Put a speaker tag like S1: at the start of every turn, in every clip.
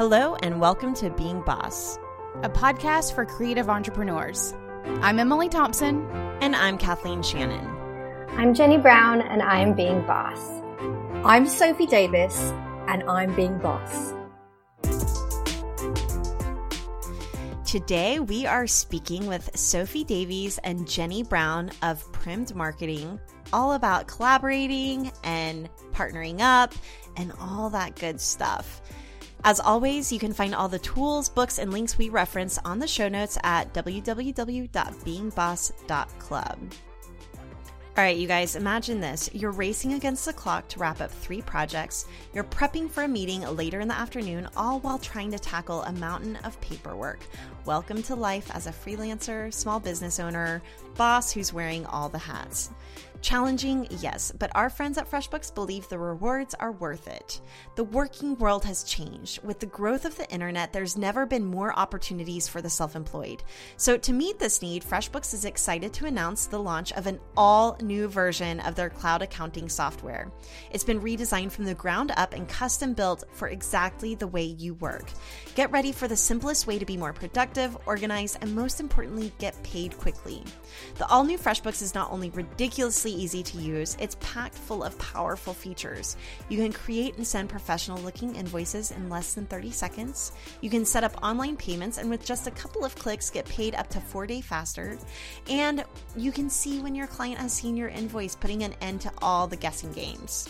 S1: Hello, and welcome to Being Boss,
S2: a podcast for creative entrepreneurs. I'm Emily Thompson.
S1: And I'm Kathleen Shannon.
S3: I'm Jenni Brown, and I'm Being Boss.
S4: I'm Sophie Davis, and I'm Being Boss.
S1: Today, we are speaking with Sophie Davis and Jenni Brown of Prim'd Marketing, all about collaborating and partnering up and all that good stuff. As always, you can find all the tools, books, and links we reference on the show notes at www.beingboss.club. All right, you guys, imagine this. You're racing against the clock to wrap up three projects. You're prepping for a meeting later in the afternoon, all while trying to tackle a mountain of paperwork. Welcome to life as a freelancer, small business owner, boss who's wearing all the hats. Challenging, yes, but our friends at FreshBooks believe the rewards are worth it. The working world has changed. With the growth of the internet, there's never been more opportunities for the self employed. So, to meet this need, FreshBooks is excited to announce the launch of an all new version of their cloud accounting software. It's been redesigned from the ground up and custom built for exactly the way you work. Get ready for the simplest way to be more productive, organized, and most importantly, get paid quickly. The all new FreshBooks is not only ridiculously easy to use, it's packed full of powerful features. You can create and send professional looking invoices in less than 30 seconds. You can set up online payments and with just a couple of clicks get paid up to four day faster. And you can see when your client has seen your invoice, putting an end to all the guessing games.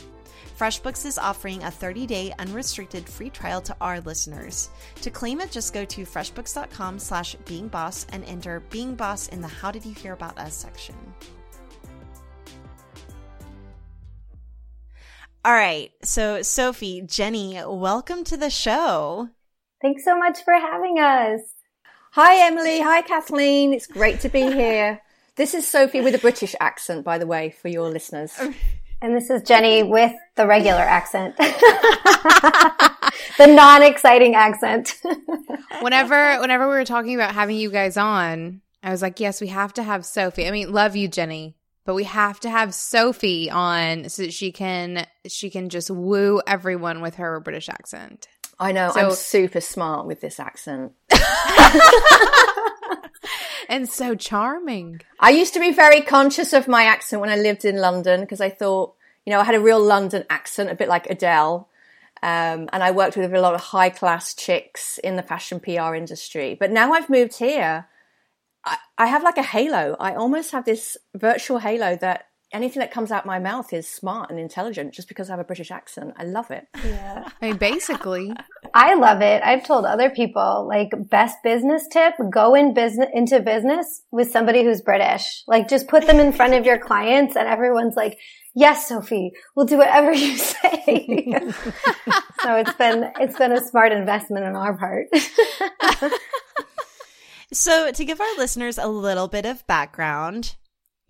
S1: FreshBooks is offering a 30-day unrestricted free trial to our listeners. To claim it, just go to freshbooks.com slash beingboss and enter Being Boss in the How Did You Hear About Us section. All right. So, Sophie, Jenni, welcome to the show.
S3: Thanks so much for having us.
S4: Hi, Emily. Hi, Kathleen. It's great to be here. This is Sophie with a British accent, by the way, for your listeners.
S3: And this is Jenni with the regular accent. the non-exciting accent.
S2: whenever, whenever we were talking about having you guys on, I was like, yes, we have to have Sophie. I mean, love you, Jenni but we have to have Sophie on so that she can she can just woo everyone with her British accent.
S4: I know. So, I'm super smart with this accent.
S2: and so charming.
S4: I used to be very conscious of my accent when I lived in London because I thought, you know, I had a real London accent, a bit like Adele. Um, and I worked with a lot of high class chicks in the fashion PR industry. But now I've moved here I, I have like a halo. I almost have this virtual halo that anything that comes out my mouth is smart and intelligent just because I have a British accent. I love it.
S2: Yeah. I mean, basically.
S3: I love it. I've told other people like best business tip, go in business into business with somebody who's British. Like just put them in front of your clients and everyone's like, yes, Sophie, we'll do whatever you say. so it's been, it's been a smart investment on our part.
S1: So, to give our listeners a little bit of background,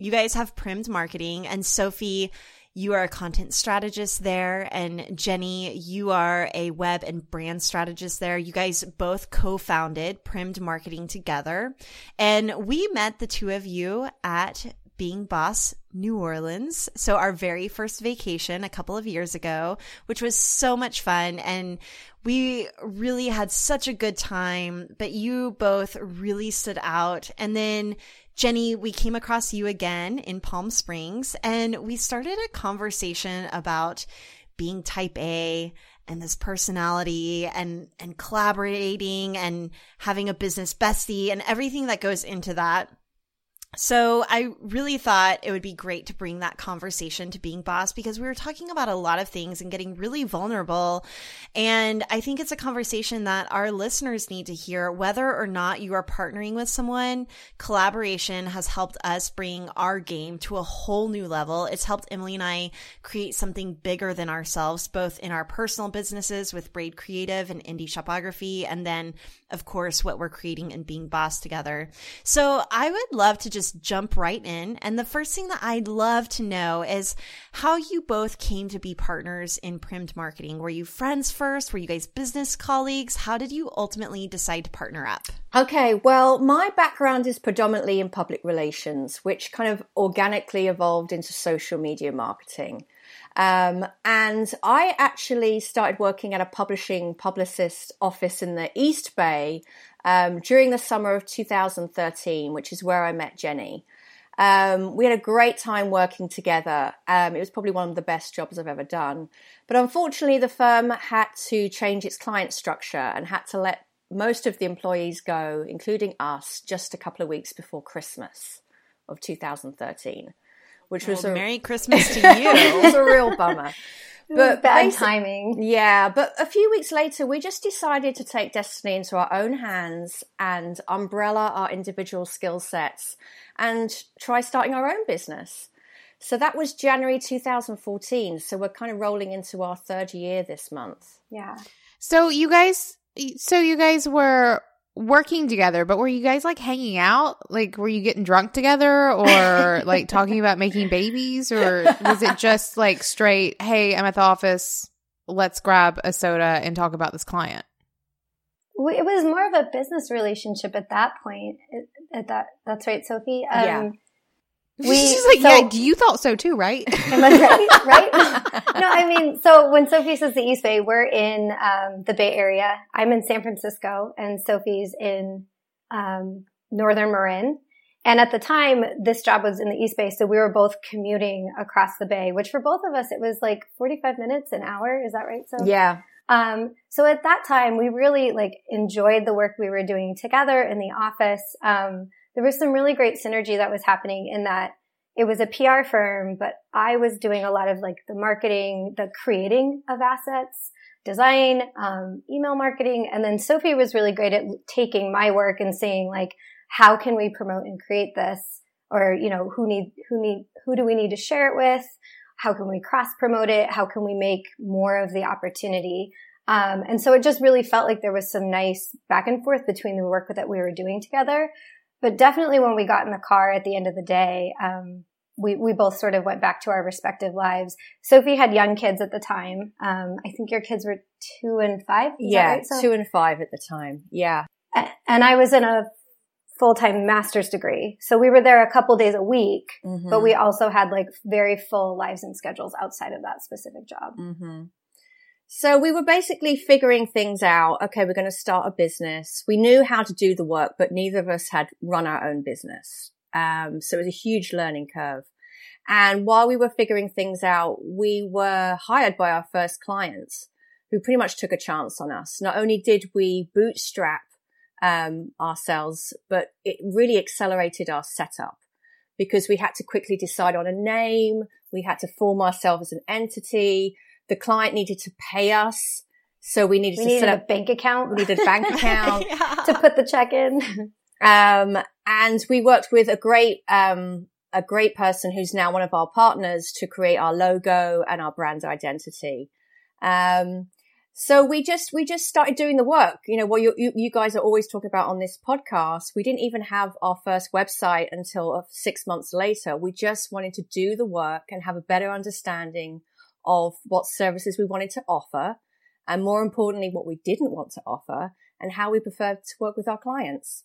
S1: you guys have Prim'd Marketing, and Sophie, you are a content strategist there, and Jenni, you are a web and brand strategist there. You guys both co founded Prim'd Marketing together, and we met the two of you at being Boss New Orleans. So our very first vacation a couple of years ago, which was so much fun. And we really had such a good time, but you both really stood out. And then Jenni, we came across you again in Palm Springs and we started a conversation about being type A and this personality and and collaborating and having a business bestie and everything that goes into that. So I really thought it would be great to bring that conversation to being boss because we were talking about a lot of things and getting really vulnerable. And I think it's a conversation that our listeners need to hear. Whether or not you are partnering with someone, collaboration has helped us bring our game to a whole new level. It's helped Emily and I create something bigger than ourselves, both in our personal businesses with Braid Creative and Indie Shopography, and then of course, what we're creating and being boss together. So I would love to just jump right in. And the first thing that I'd love to know is how you both came to be partners in Prim'd Marketing. Were you friends first? Were you guys business colleagues? How did you ultimately decide to partner up?
S4: Okay, well, my background is predominantly in public relations, which kind of organically evolved into social media marketing. Um, and I actually started working at a publishing publicist office in the East Bay um, during the summer of 2013, which is where I met Jenni. Um, we had a great time working together. Um, it was probably one of the best jobs I've ever done. But unfortunately, the firm had to change its client structure and had to let most of the employees go, including us, just a couple of weeks before Christmas of 2013, which was a
S1: Merry Christmas to you.
S4: it was a real bummer.
S3: But bad timing.
S4: Yeah, but a few weeks later, we just decided to take destiny into our own hands and umbrella our individual skill sets and try starting our own business. So that was January 2014. So we're kind of rolling into our third year this month.
S3: Yeah.
S2: So you guys, so you guys were working together, but were you guys like hanging out? Like, were you getting drunk together or like talking about making babies? Or was it just like straight, hey, I'm at the office, let's grab a soda and talk about this client?
S3: It was more of a business relationship at that point. At that, that's right, Sophie. Um,
S4: Yeah.
S3: We-
S2: She's like,
S3: so-
S2: yeah, you thought so too, right?
S3: Am I right? right? No, I mean, so when Sophie says the East Bay, we're in um, the Bay Area. I'm in San Francisco, and Sophie's in um, Northern Marin. And at the time, this job was in the East Bay, so we were both commuting across the Bay, which for both of us, it was like 45 minutes, an hour. Is that right? So
S4: Yeah.
S3: um, so at that time, we really like enjoyed the work we were doing together in the office. Um, there was some really great synergy that was happening in that it was a PR firm, but I was doing a lot of like the marketing, the creating of assets, design, um, email marketing. And then Sophie was really great at taking my work and saying like, how can we promote and create this? Or, you know, who need, who need, who do we need to share it with? How can we cross promote it? How can we make more of the opportunity? Um, and so it just really felt like there was some nice back and forth between the work that we were doing together. But definitely when we got in the car at the end of the day, um, we, we both sort of went back to our respective lives. Sophie had young kids at the time. Um, I think your kids were two and five. Is that
S4: Yeah.
S3: right? So-
S4: Two and five at the time. Yeah.
S3: and I was in a full-time master's degree. So we were there a couple days a week,
S4: Mm-hmm.
S3: but we also had like very full lives and schedules outside of that specific job.
S4: hmm So we were basically figuring things out. Okay, we're going to start a business. We knew how to do the work, but neither of us had run our own business. Um, so it was a huge learning curve. And while we were figuring things out, we were hired by our first clients who pretty much took a chance on us. Not only did we bootstrap um, ourselves, but it really accelerated our setup because we had to quickly decide on a name. We had to form ourselves as an entity. The client needed to pay us. So we needed
S3: We
S4: to
S3: needed
S4: set
S3: a
S4: up,
S3: bank account.
S4: we needed a bank account.
S1: Yeah.
S3: to put the check in.
S4: Um, and we worked with a great, um, a great person who's now one of our partners to create our logo and our brand identity. Um, so we just, we just started doing the work. You know, what you, you, you guys are always talking about on this podcast. We didn't even have our first website until uh, six months later. We just wanted to do the work and have a better understanding of what services we wanted to offer. And more importantly, what we didn't want to offer and how we prefer to work with our clients.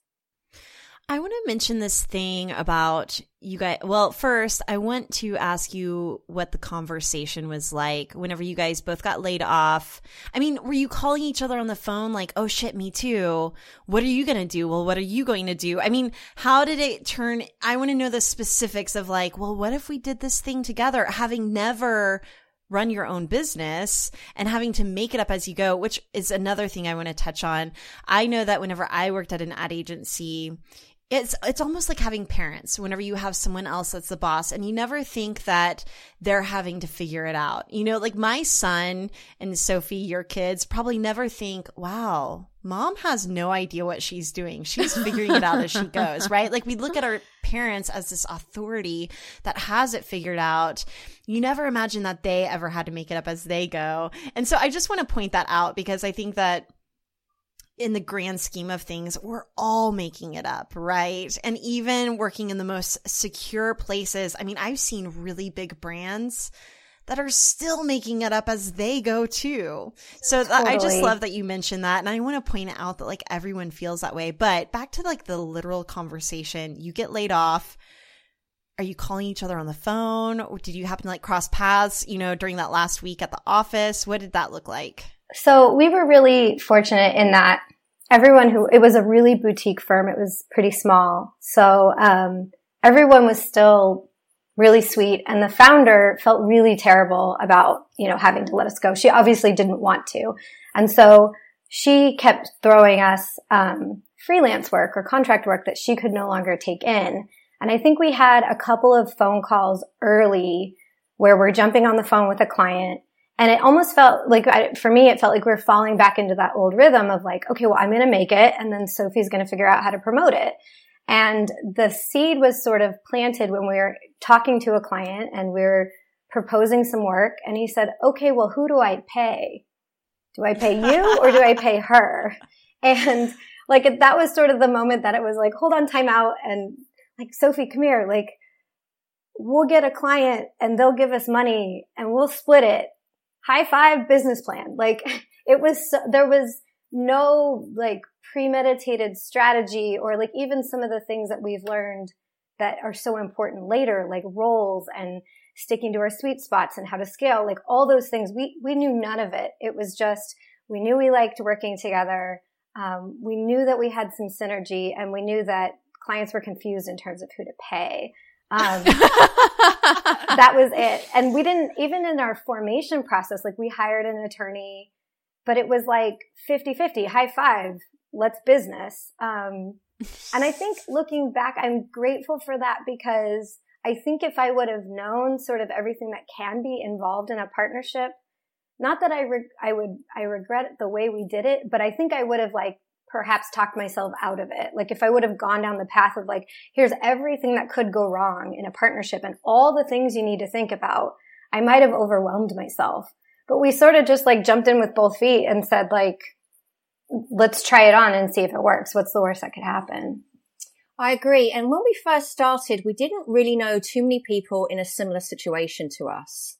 S1: I want to mention this thing about you guys. Well, first, I want to ask you what the conversation was like whenever you guys both got laid off. I mean, were you calling each other on the phone like, oh shit, me too? What are you going to do? Well, what are you going to do? I mean, how did it turn? I want to know the specifics of like, well, what if we did this thing together, having never run your own business and having to make it up as you go, which is another thing I want to touch on. I know that whenever I worked at an ad agency, it's it's almost like having parents whenever you have someone else that's the boss and you never think that they're having to figure it out. You know, like my son and Sophie, your kids probably never think, "Wow, mom has no idea what she's doing. She's figuring it out as she goes," right? Like we look at our parents as this authority that has it figured out. You never imagine that they ever had to make it up as they go. And so I just want to point that out because I think that in the grand scheme of things, we're all making it up, right? And even working in the most secure places. I mean, I've seen really big brands that are still making it up as they go too. So th- I just love that you mentioned that. And I want to point out that like everyone feels that way. But back to like the literal conversation, you get laid off. are you calling each other on the phone? Or did you happen to like cross paths, you know, during that last week at the office? What did that look like?
S3: So we were really fortunate in that everyone who, it was a really boutique firm. It was pretty small. So, um, everyone was still really sweet and the founder felt really terrible about, you know, having to let us go. She obviously didn't want to. And so she kept throwing us, um, freelance work or contract work that she could no longer take in. And I think we had a couple of phone calls early where we're jumping on the phone with a client and it almost felt like, for me, it felt like we are falling back into that old rhythm of like, okay, well, I'm going to make it. And then Sophie's going to figure out how to promote it. And the seed was sort of planted when we were talking to a client and we are proposing some work. And he said, okay, well, who do I pay? Do I pay you or do I pay her? And like that was sort of the moment that it was like, hold on, time out. And like, Sophie, come here. Like, we'll get a client and they'll give us money and we'll split it high five business plan. Like it was, there was no like premeditated strategy or like even some of the things that we've learned that are so important later, like roles and sticking to our sweet spots and how to scale, like all those things. We, we knew none of it. It was just, we knew we liked working together. Um, we knew that we had some synergy and we knew that clients were confused in terms of who to pay. Um, that was it. And we didn't, even in our formation process, like we hired an attorney, but it was like 50 50, high five, let's business. Um, and I think looking back, I'm grateful for that because I think if I would have known sort of everything that can be involved in a partnership, not that I, re- I would, I regret the way we did it, but I think I would have like perhaps talked myself out of it. Like if I would have gone down the path of like, here's everything that could go wrong in a partnership and all the things you need to think about, I might have overwhelmed myself. But we sort of just like jumped in with both feet and said like, let's try it on and see if it works. What's the worst that could happen?
S4: I agree. And when we first started, we didn't really know too many people in a similar situation to us.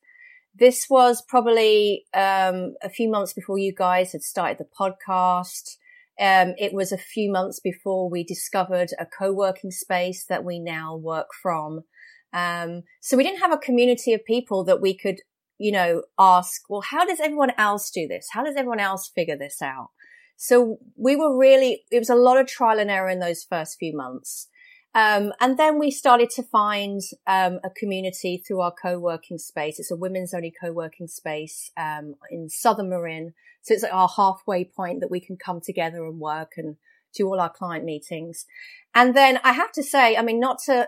S4: This was probably um, a few months before you guys had started the podcast. Um, it was a few months before we discovered a co-working space that we now work from. Um, so we didn't have a community of people that we could, you know, ask, well, how does everyone else do this? How does everyone else figure this out? So we were really, it was a lot of trial and error in those first few months. Um, and then we started to find um, a community through our co-working space. It's a women's only co-working space um, in Southern Marin. So it's like our halfway point that we can come together and work and do all our client meetings. And then I have to say, I mean, not to,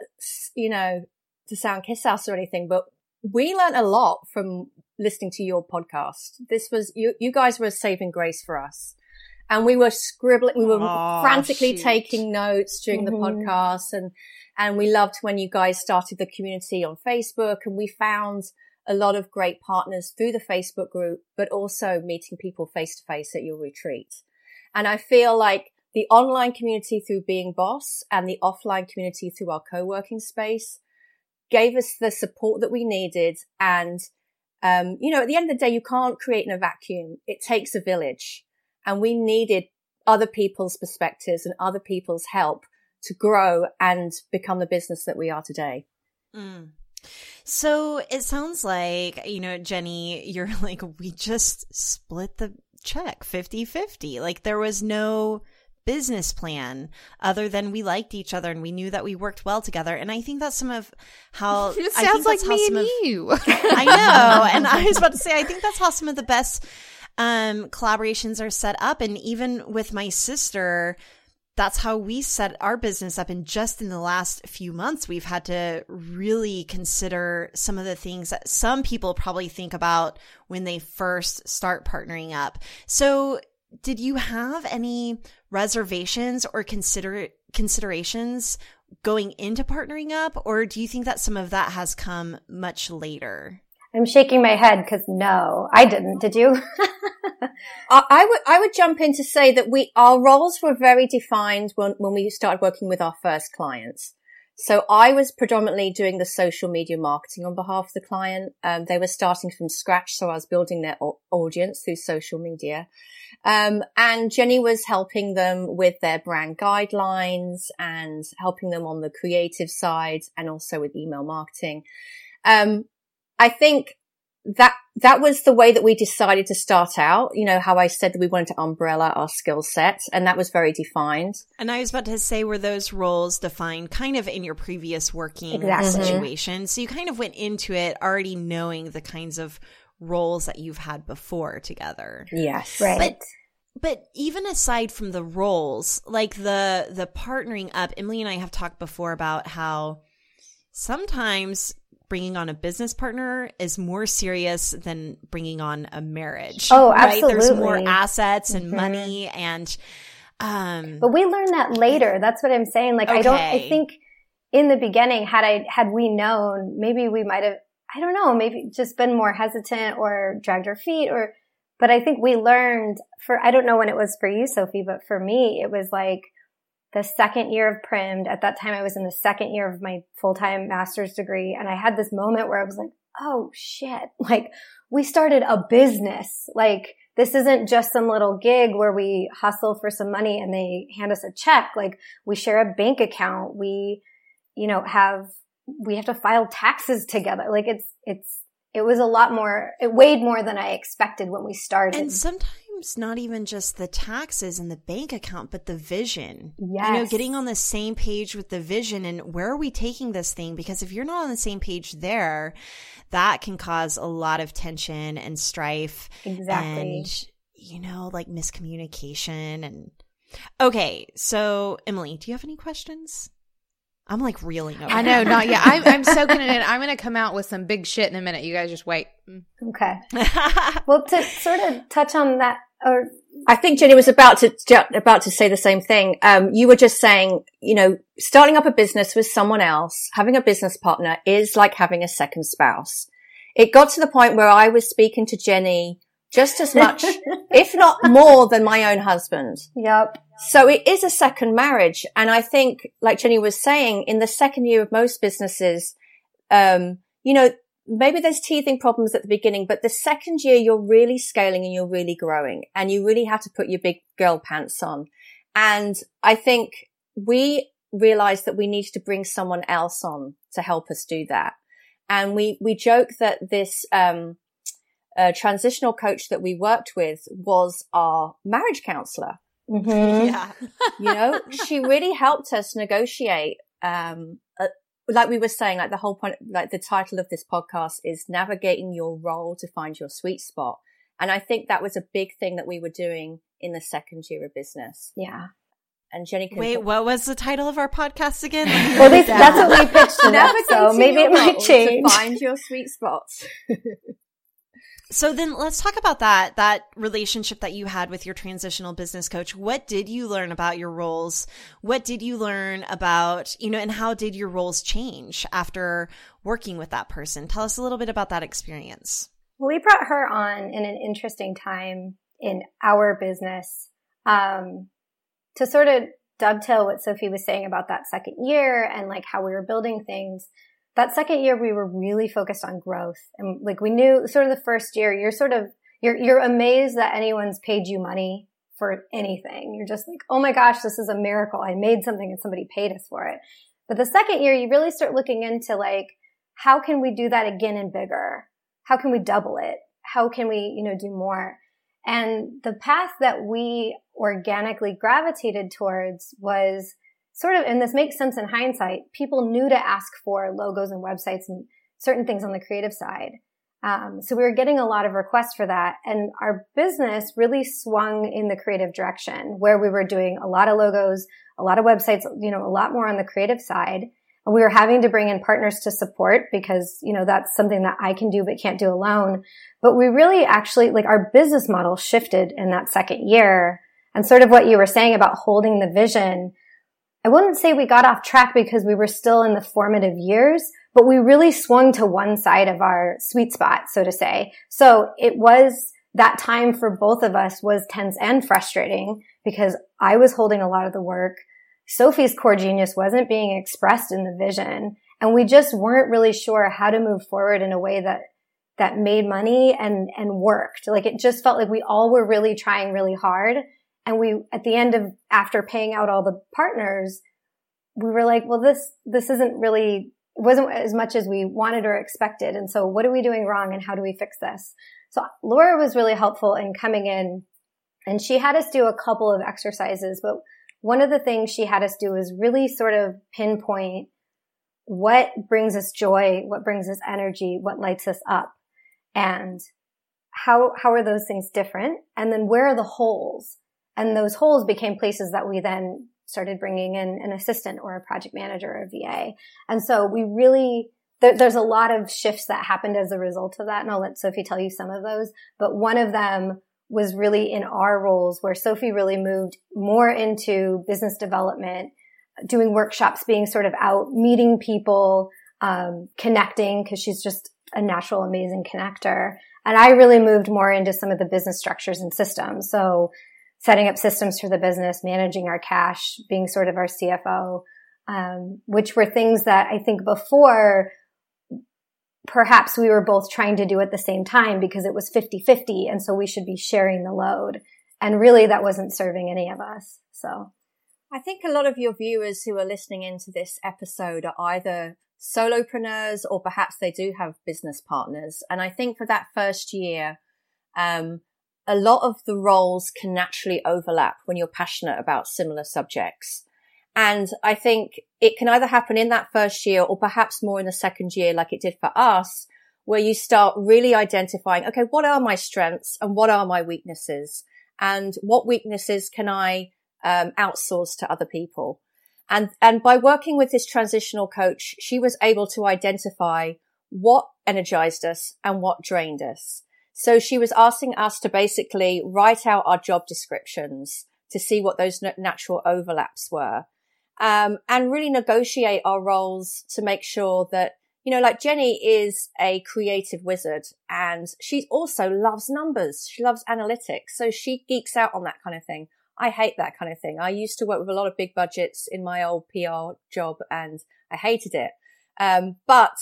S4: you know, to sound kiss ass or anything, but we learned a lot from listening to your podcast. This was, you, you guys were a saving grace for us and we were scribbling, we were oh, frantically shoot. taking notes during mm-hmm. the podcast and, and we loved when you guys started the community on Facebook and we found a lot of great partners through the Facebook group, but also meeting people face to face at your retreat. And I feel like the online community through being boss and the offline community through our co-working space gave us the support that we needed. And, um, you know, at the end of the day, you can't create in a vacuum. It takes a village and we needed other people's perspectives and other people's help to grow and become the business that we are today.
S1: Mm. So it sounds like, you know, Jenni, you're like, we just split the check 50 50. Like there was no business plan other than we liked each other and we knew that we worked well together. And I think that's some of how
S2: it sounds like me and of, you.
S1: I know. And I was about to say, I think that's how some of the best um, collaborations are set up. And even with my sister, that's how we set our business up. And just in the last few months, we've had to really consider some of the things that some people probably think about when they first start partnering up. So did you have any reservations or consider considerations going into partnering up or do you think that some of that has come much later
S3: I'm shaking my head because no, I didn't. Did you?
S4: I would I would jump in to say that we our roles were very defined when when we started working with our first clients. So I was predominantly doing the social media marketing on behalf of the client. Um, they were starting from scratch. So I was building their audience through social media. Um, and Jenni was helping them with their brand guidelines and helping them on the creative side and also with email marketing. Um, I think that that was the way that we decided to start out. You know, how I said that we wanted to umbrella our skill sets, and that was very defined.
S1: And I was about to say, were those roles defined kind of in your previous working
S3: exactly. Mm-hmm.
S1: situation? So you kind of went into it already knowing the kinds of roles that you've had before together.
S4: Yes.
S3: Right.
S1: But but even aside from the roles, like the the partnering up, Emily and I have talked before about how sometimes bringing on a business partner is more serious than bringing on a marriage.
S3: Oh, absolutely.
S1: Right? There's more assets and mm-hmm. money and um
S3: But we learned that later. That's what I'm saying. Like okay. I don't I think in the beginning had I had we known, maybe we might have I don't know, maybe just been more hesitant or dragged our feet or but I think we learned for I don't know when it was for you, Sophie, but for me it was like the second year of Prim'd. At that time, I was in the second year of my full-time master's degree. And I had this moment where I was like, Oh shit. Like we started a business. Like this isn't just some little gig where we hustle for some money and they hand us a check. Like we share a bank account. We, you know, have, we have to file taxes together. Like it's, it's, it was a lot more, it weighed more than I expected when we started.
S1: And sometimes not even just the taxes and the bank account, but the vision.
S3: Yes.
S1: You know, getting on the same page with the vision and where are we taking this thing? Because if you're not on the same page there, that can cause a lot of tension and strife.
S3: Exactly.
S1: And, you know, like miscommunication and, okay. So Emily, do you have any questions? I'm like reeling over.
S2: I know, not yet. I'm, I'm soaking it in. I'm going to come out with some big shit in a minute. You guys just wait. Mm.
S3: Okay. well, to sort of touch on that or
S4: I think Jenni was about to about to say the same thing. Um, you were just saying, you know, starting up a business with someone else, having a business partner is like having a second spouse. It got to the point where I was speaking to Jenni just as much, if not more, than my own husband.
S3: Yep.
S4: So it is a second marriage, and I think, like Jenni was saying, in the second year of most businesses, um, you know, maybe there's teething problems at the beginning, but the second year you're really scaling and you're really growing and you really have to put your big girl pants on. And I think we realized that we needed to bring someone else on to help us do that. And we, we joke that this, um, uh, transitional coach that we worked with was our marriage counselor.
S3: Mm-hmm.
S1: Yeah.
S4: you know, she really helped us negotiate, um, like we were saying, like the whole point, like the title of this podcast is navigating your role to find your sweet spot. And I think that was a big thing that we were doing in the second year of business.
S3: Yeah.
S4: And Jenni can
S1: Wait, talk- what was the title of our podcast again?
S3: well, least that's what we pitched to them, so maybe it might change.
S4: To find your sweet spots.
S1: So then let's talk about that that relationship that you had with your transitional business coach. What did you learn about your roles? What did you learn about, you know, and how did your roles change after working with that person? Tell us a little bit about that experience.
S3: Well, we brought her on in an interesting time in our business um, to sort of dovetail what Sophie was saying about that second year and like how we were building things that second year we were really focused on growth. And like we knew sort of the first year you're sort of you're you're amazed that anyone's paid you money for anything. You're just like oh my gosh this is a miracle. I made something and somebody paid us for it. But the second year you really start looking into like how can we do that again and bigger? How can we double it? How can we you know do more? And the path that we organically gravitated towards was sort of, and this makes sense in hindsight, people knew to ask for logos and websites and certain things on the creative side. Um, so we were getting a lot of requests for that. And our business really swung in the creative direction where we were doing a lot of logos, a lot of websites, you know, a lot more on the creative side. And we were having to bring in partners to support because, you know, that's something that I can do but can't do alone. But we really actually, like our business model shifted in that second year. And sort of what you were saying about holding the vision I wouldn't say we got off track because we were still in the formative years, but we really swung to one side of our sweet spot, so to say. So it was that time for both of us was tense and frustrating because I was holding a lot of the work. Sophie's core genius wasn't being expressed in the vision. And we just weren't really sure how to move forward in a way that, that made money and, and worked. Like it just felt like we all were really trying really hard. And we, at the end of, after paying out all the partners, we were like, well, this, this isn't really, wasn't as much as we wanted or expected. And so what are we doing wrong and how do we fix this? So Laura was really helpful in coming in and she had us do a couple of exercises, but one of the things she had us do was really sort of pinpoint what brings us joy, what brings us energy, what lights us up, and how, how are those things different? And then where are the holes? And those holes became places that we then started bringing in an assistant or a project manager or VA. And so we really, there, there's a lot of shifts that happened as a result of that. And I'll let Sophie tell you some of those, but one of them was really in our roles where Sophie really moved more into business development, doing workshops, being sort of out, meeting people, um, connecting because she's just a natural, amazing connector. And I really moved more into some of the business structures and systems. So setting up systems for the business, managing our cash, being sort of our CFO, um, which were things that I think before perhaps we were both trying to do at the same time because it was 50-50 and so we should be sharing the load. And really that wasn't serving any of us so.
S4: I think a lot of your viewers who are listening into this episode are either solopreneurs or perhaps they do have business partners. And i think for that first year um, a lot of the roles can naturally overlap when you're passionate about similar subjects and I think it can either happen in that first year or perhaps more in the second year, like it did for us, where you start really identifying, okay, what are my strengths and what are my weaknesses? And what weaknesses can I um, outsource to other people? And, and by working with this transitional coach, she was able to identify what energized us and what drained us. So she was asking us to basically write out our job descriptions to see what those natural overlaps were um, and really negotiate our roles to make sure that you know, like Jenni is a creative wizard and she also loves numbers. She loves analytics. So she geeks out on that kind of thing. I hate that kind of thing. I used to work with a lot of big budgets in my old PR job and I hated it. Um, but,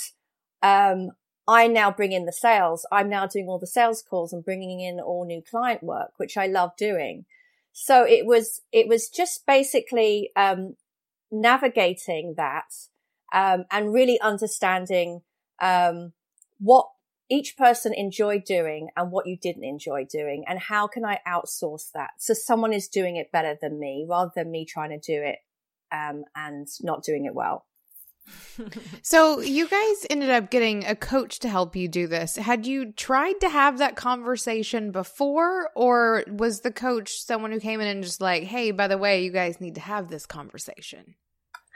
S4: um, I now bring in the sales. I'm now doing all the sales calls and bringing in all new client work, which I love doing. So it was, it was just basically, um, navigating that um, and really understanding um, what each person enjoyed doing and what you didn't enjoy doing and how can i outsource that so someone is doing it better than me rather than me trying to do it um, and not doing it well
S2: so you guys ended up getting a coach to help you do this. Had you tried to have that conversation before or was the coach someone who came in and just like, "Hey, by the way, you guys need to have this conversation?"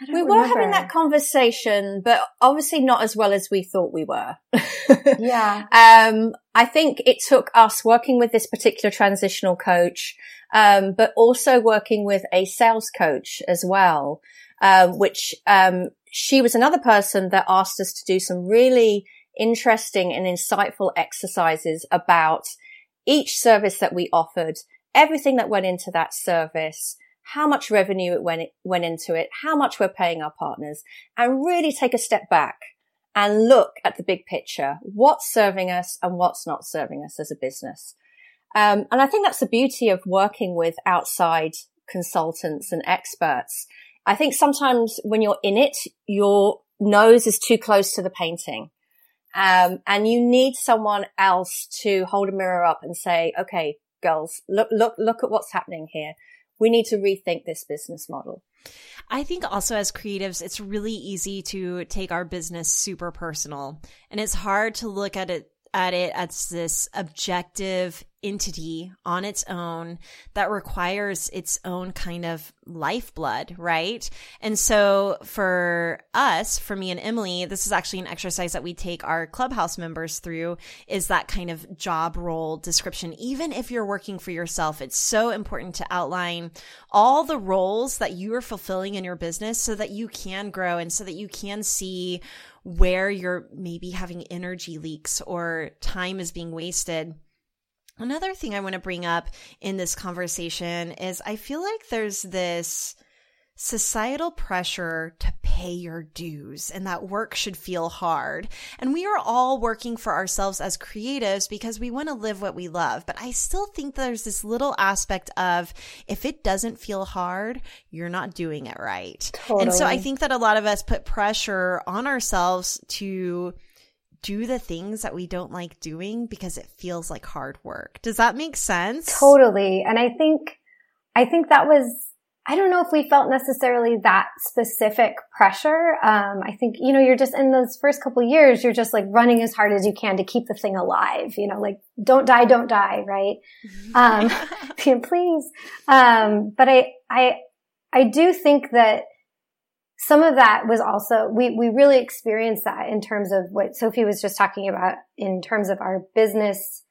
S4: We were having that conversation, but obviously not as well as we thought we were.
S3: yeah.
S4: Um, I think it took us working with this particular transitional coach, um, but also working with a sales coach as well, um, which, um, she was another person that asked us to do some really interesting and insightful exercises about each service that we offered, everything that went into that service, how much revenue it went, went into it, how much we're paying our partners and really take a step back and look at the big picture. What's serving us and what's not serving us as a business. Um, and I think that's the beauty of working with outside consultants and experts I think sometimes when you're in it, your nose is too close to the painting. Um, and you need someone else to hold a mirror up and say, okay, girls, look, look, look at what's happening here. We need to rethink this business model.
S1: I think also as creatives, it's really easy to take our business super personal and it's hard to look at it at it as this objective entity on its own that requires its own kind of lifeblood, right? And so for us, for me and Emily, this is actually an exercise that we take our clubhouse members through is that kind of job role description. Even if you're working for yourself, it's so important to outline all the roles that you are fulfilling in your business so that you can grow and so that you can see where you're maybe having energy leaks or time is being wasted. Another thing I want to bring up in this conversation is I feel like there's this societal pressure to pay your dues and that work should feel hard. And we are all working for ourselves as creatives because we want to live what we love. But I still think there's this little aspect of if it doesn't feel hard, you're not doing it right.
S3: Totally.
S1: And so I think that a lot of us put pressure on ourselves to do the things that we don't like doing because it feels like hard work. Does that make sense?
S3: Totally. And I think, I think that was I don't know if we felt necessarily that specific pressure. Um, I think, you know, you're just in those first couple years, you're just like running as hard as you can to keep the thing alive, you know, like don't die, don't die, right? Um, please. Um, but I, I, I do think that some of that was also, we, we really experienced that in terms of what Sophie was just talking about in terms of our business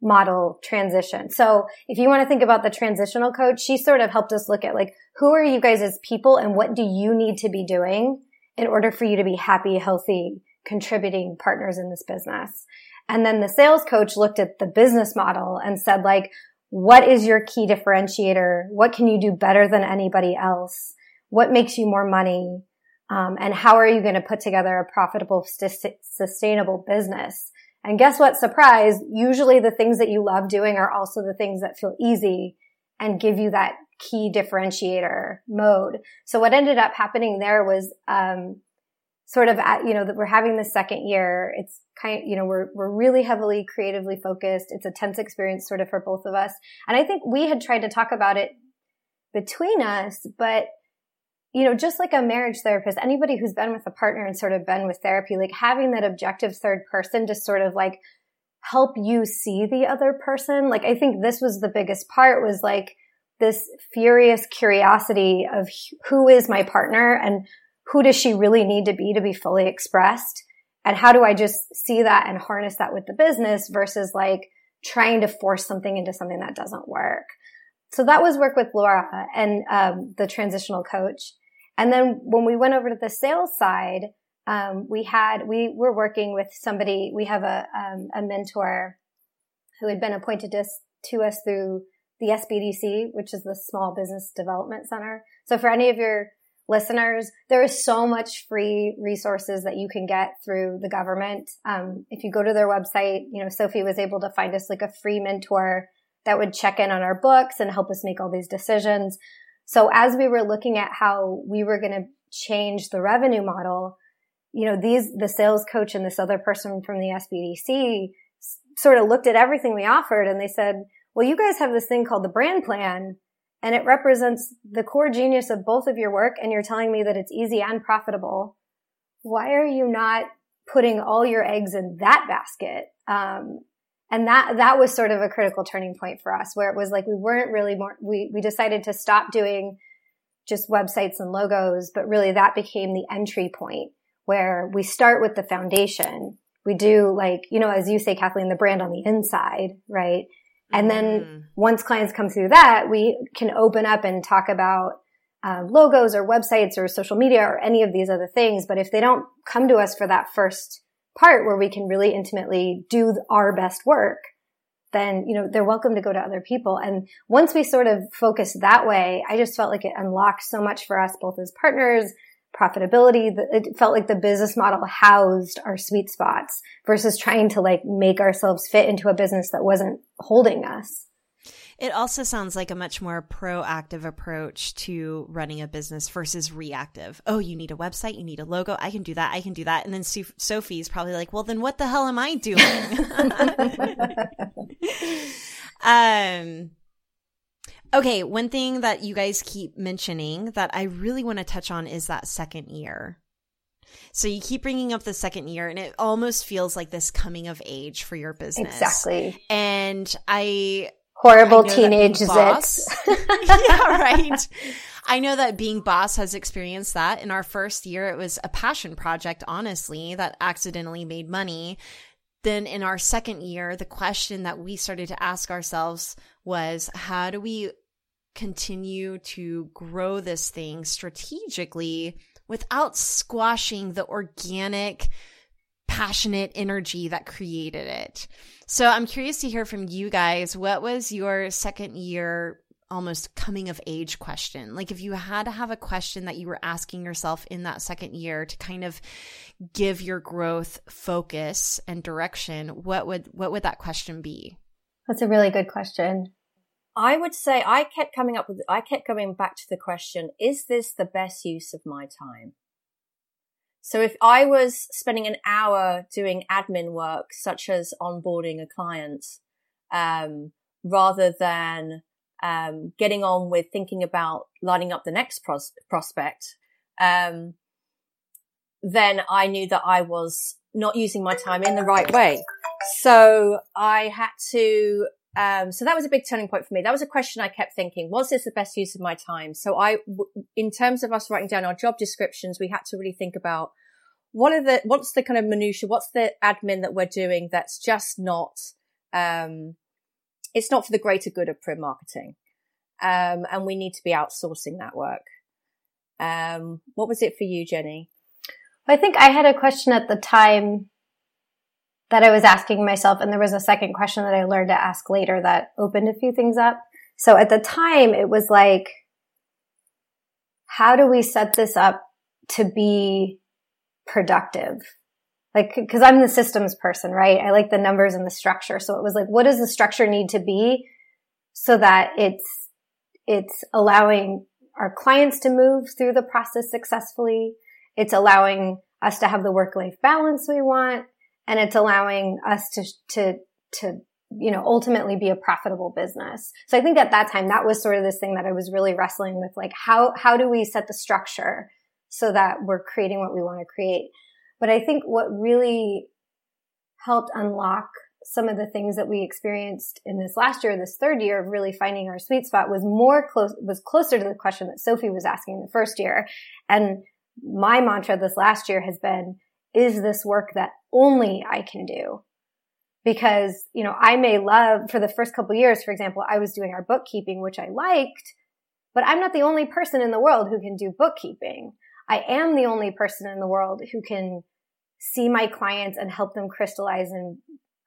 S3: model transition. So if you want to think about the transitional coach, she sort of helped us look at like, who are you guys as people and what do you need to be doing in order for you to be happy, healthy, contributing partners in this business? And then the sales coach looked at the business model and said like, what is your key differentiator? What can you do better than anybody else? What makes you more money? Um, and how are you going to put together a profitable, st- sustainable business? And guess what? Surprise. Usually the things that you love doing are also the things that feel easy and give you that key differentiator mode. So what ended up happening there was, um, sort of at, you know, that we're having the second year. It's kind of, you know, we're, we're really heavily creatively focused. It's a tense experience sort of for both of us. And I think we had tried to talk about it between us, but you know, just like a marriage therapist, anybody who's been with a partner and sort of been with therapy, like having that objective third person to sort of like help you see the other person. Like, I think this was the biggest part was like this furious curiosity of who is my partner and who does she really need to be to be fully expressed? And how do I just see that and harness that with the business versus like trying to force something into something that doesn't work? So that was work with Laura and um, the transitional coach. And then when we went over to the sales side, um, we had we were working with somebody. We have a um, a mentor who had been appointed to, to us through the SBDC, which is the Small Business Development Center. So for any of your listeners, there is so much free resources that you can get through the government. Um, if you go to their website, you know, Sophie was able to find us like a free mentor that would check in on our books and help us make all these decisions. So as we were looking at how we were going to change the revenue model, you know, these, the sales coach and this other person from the SBDC sort of looked at everything we offered and they said, well, you guys have this thing called the brand plan and it represents the core genius of both of your work and you're telling me that it's easy and profitable. Why are you not putting all your eggs in that basket? Um, and that that was sort of a critical turning point for us where it was like we weren't really more we we decided to stop doing just websites and logos but really that became the entry point where we start with the foundation. We do like you know as you say kathleen the brand on the inside right? And then mm. once clients come through that we can open up and talk about uh, logos or websites or social media or any of these other things. But if they don't come to us for that first part where we can really intimately do our best work, then, you know, they're welcome to go to other people. And once we sort of focus that way, I just felt like it unlocked so much for us, both as partners, profitability. It felt like the business model housed our sweet spots versus trying to like make ourselves fit into a business that wasn't holding us.
S1: It also sounds like a much more proactive approach to running a business versus reactive. Oh, you need a website, you need a logo. I can do that. I can do that. And then Sophie's probably like, well, then what the hell am I doing? um, okay. One thing that you guys keep mentioning that I really want to touch on is that second year. So you keep bringing up the second year and it almost feels like this coming of age for your business.
S3: Exactly.
S1: And I
S3: horrible teenage zits.
S1: yeah, right. I know that being boss has experienced that. In our first year, it was a passion project, honestly, that accidentally made money. Then in our second year, the question that we started to ask ourselves was how do we continue to grow this thing strategically without squashing the organic, passionate energy that created it? So I'm curious to hear from you guys. What was your second year almost coming of age question. Like if you had to have a question that you were asking yourself in that second year to kind of give your growth focus and direction, what would what would that question be?
S3: That's a really good question.
S4: I would say I kept coming up with, I kept coming back to the question, is this the best use of my time? So if I was spending an hour doing admin work, such as onboarding a client, um, rather than um, getting on with thinking about lining up the next pros- prospect, um, then I knew that I was not using my time in the right way. So I had to um, so that was a big turning point for me. That was a question I kept thinking, was this the best use of my time? So I, in terms of us writing down our job descriptions, we had to really think about what are the, what's the kind of minutia, what's the admin that we're doing that's just not, um, it's not for the greater good of Prim'd marketing. Um, and we need to be outsourcing that work. Um, what was it for you, Jenni?
S3: I think I had a question at the time that I was asking myself. And there was a second question that I learned to ask later that opened a few things up. So at the time, it was like, how do we set this up to be productive? Like, cause I'm the systems person, right? I like the numbers and the structure. So it was like, what does the structure need to be so that it's, it's allowing our clients to move through the process successfully. It's allowing us to have the work life balance we want and it's allowing us to, to, to, you know, ultimately be a profitable business. So I think at that time, that was sort of this thing that I was really wrestling with, like, how, how do we set the structure so that we're creating what we want to create? But I think what really helped unlock some of the things that we experienced in this last year, this third year of really finding our sweet spot was more close, was closer to the question that Sophie was asking the first year. And my mantra this last year has been, is this work that only I can do? Because, you know, I may love for the first couple years, for example, I was doing our bookkeeping, which I liked, but I'm not the only person in the world who can do bookkeeping. I am the only person in the world who can see my clients and help them crystallize and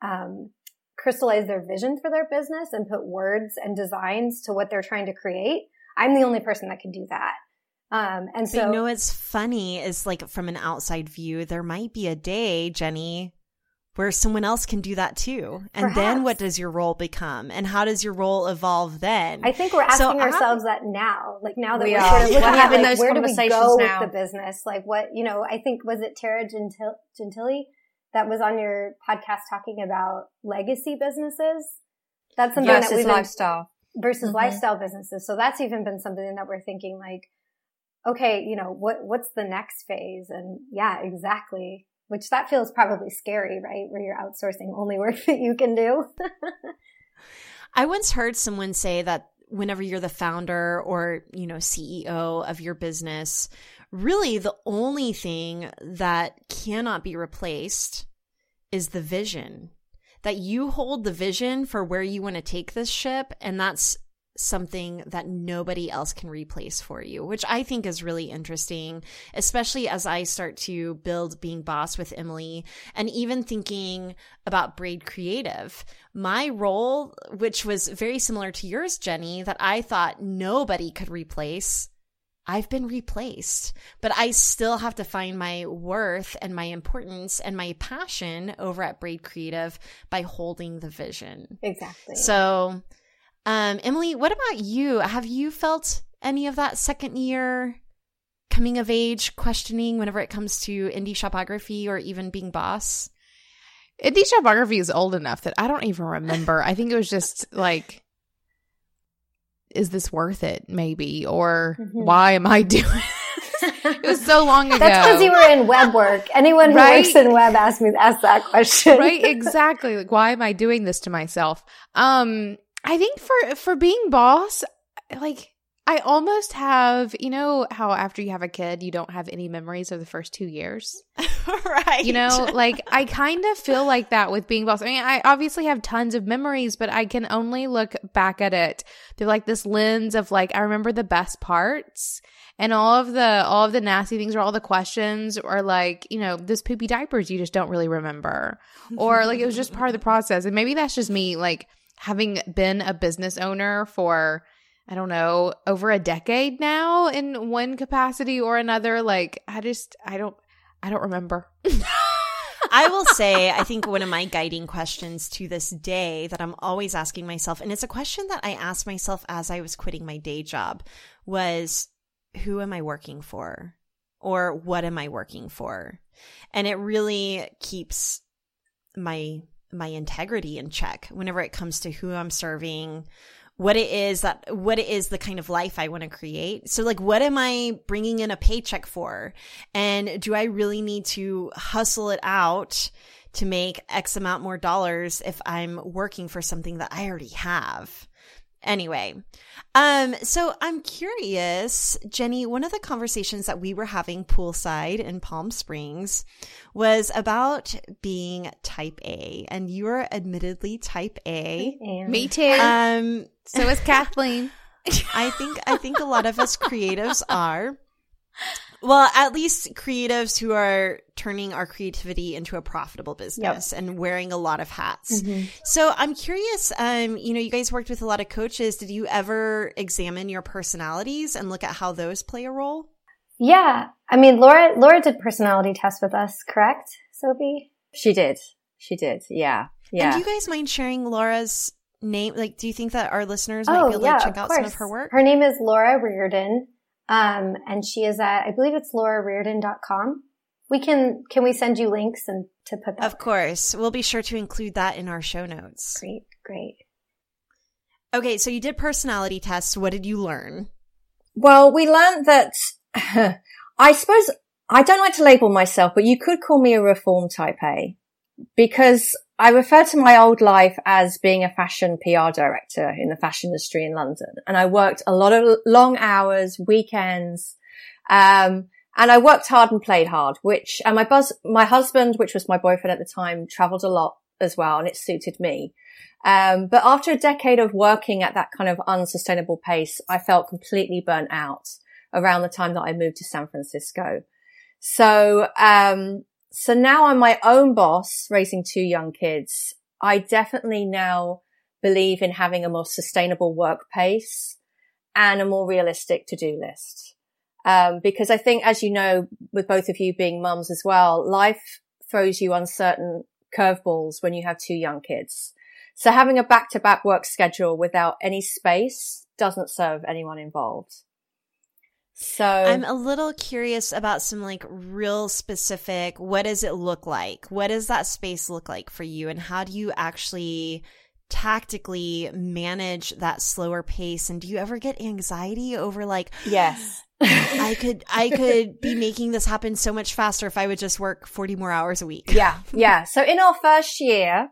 S3: um, crystallize their vision for their business and put words and designs to what they're trying to create. I'm the only person that can do that. Um, and so,
S1: you know, what's funny is like from an outside view, there might be a day, Jenni, where someone else can do that too. And perhaps. then what does your role become? And how does your role evolve then?
S3: I think we're asking so ourselves that now. Like now that we are sort of looking at like, those where do we go now. with the business? Like what, you know, I think was it Tara Gentil- Gentili that was on your podcast talking about legacy businesses? That's something
S4: yes,
S3: that we've
S4: lifestyle
S3: versus mm-hmm. lifestyle businesses. So that's even been something that we're thinking like, okay, you know, what, what's the next phase? And yeah, exactly. Which that feels probably scary, right? Where you're outsourcing only work that you can do.
S1: I once heard someone say that whenever you're the founder or, you know, CEO of your business, really the only thing that cannot be replaced is the vision. That you hold the vision for where you want to take this ship, and that's something that nobody else can replace for you, which I think is really interesting, especially as I start to build Being Boss with Emily and even thinking about Braid Creative. My role, which was very similar to yours, Jenni, that I thought nobody could replace. I've been replaced, but I still have to find my worth and my importance and my passion over at Braid Creative by holding the vision.
S3: Exactly.
S1: So, um, Emily, what about you? Have you felt any of that second year coming of age questioning whenever it comes to indie shopography or even being boss?
S2: Indie shopography is old enough that I don't even remember. I think it was just like, is this worth it? Maybe, or mm-hmm. why am I doing? it It was so long ago.
S3: That's because you were in web work. Anyone who right? works in web asked me ask that question.
S2: right? Exactly. Like, why am I doing this to myself? Um, I think for for being boss, like I almost have, you know, how after you have a kid, you don't have any memories of the first two years.
S1: right.
S2: You know, like I kind of feel like that with being boss. I mean, I obviously have tons of memories, but I can only look back at it through like this lens of like, I remember the best parts and all of the, all of the nasty things or all the questions or like, you know, this poopy diapers you just don't really remember or like it was just part of the process. And maybe that's just me like, having been a business owner for I don't know, over a decade now in one capacity or another. Like, I just, I don't, I don't remember.
S1: I will say, I think one of my guiding questions to this day that I'm always asking myself, and it's a question that I asked myself as I was quitting my day job, was who am I working for? Or what am I working for? And it really keeps my my integrity in check whenever it comes to who I'm serving, what it is that what it is the kind of life I want to create. So like what am I bringing in a paycheck for? And do I really need to hustle it out to make x amount more dollars if I'm working for something that I already have? Anyway, um, so I'm curious, Jenni, one of the conversations that we were having poolside in Palm Springs was about being type A, and you're admittedly type A.
S2: Me too.
S1: Um,
S2: so is Kathleen.
S1: I think I think a lot of us creatives are. Well, at least creatives who are turning our creativity into a profitable business yep. and wearing a lot of hats. Mm-hmm. So I'm curious, um, you know, you guys worked with a lot of coaches. Did you ever examine your personalities and look at how those play a role?
S3: Yeah. I mean, Laura, Laura did personality tests with us, correct, Sophie?
S4: She did. She did. Yeah. Yeah.
S1: And do you guys mind sharing Laura's name? Like, do you think that our listeners might oh, be able yeah, to check out course. some of her work?
S3: Her name is Laura Reardon. Um, and she is at, I believe it's laurareardon.com. We can, can we send you links and to put that?
S1: Of course. We'll be sure to include that in our show notes.
S3: Great, great.
S1: Okay. So you did personality tests. What did you learn?
S4: Well, we learned that I suppose I don't like to label myself, but you could call me a reform type A because I refer to my old life as being a fashion PR director in the fashion industry in London. And I worked a lot of long hours, weekends, um, and I worked hard and played hard, which, and my buzz, my husband, which was my boyfriend at the time, traveled a lot as well, and it suited me. Um, but after a decade of working at that kind of unsustainable pace, I felt completely burnt out around the time that I moved to San Francisco. So, um, so now I'm my own boss, raising two young kids. I definitely now believe in having a more sustainable work pace and a more realistic to-do list. Um, because I think, as you know, with both of you being mums as well, life throws you uncertain curveballs when you have two young kids. So having a back-to-back work schedule without any space doesn't serve anyone involved. So
S1: I'm a little curious about some like real specific what does it look like? What does that space look like for you and how do you actually tactically manage that slower pace and do you ever get anxiety over like
S4: yes
S1: I could I could be making this happen so much faster if I would just work 40 more hours a week.
S4: Yeah. Yeah. So in our first year,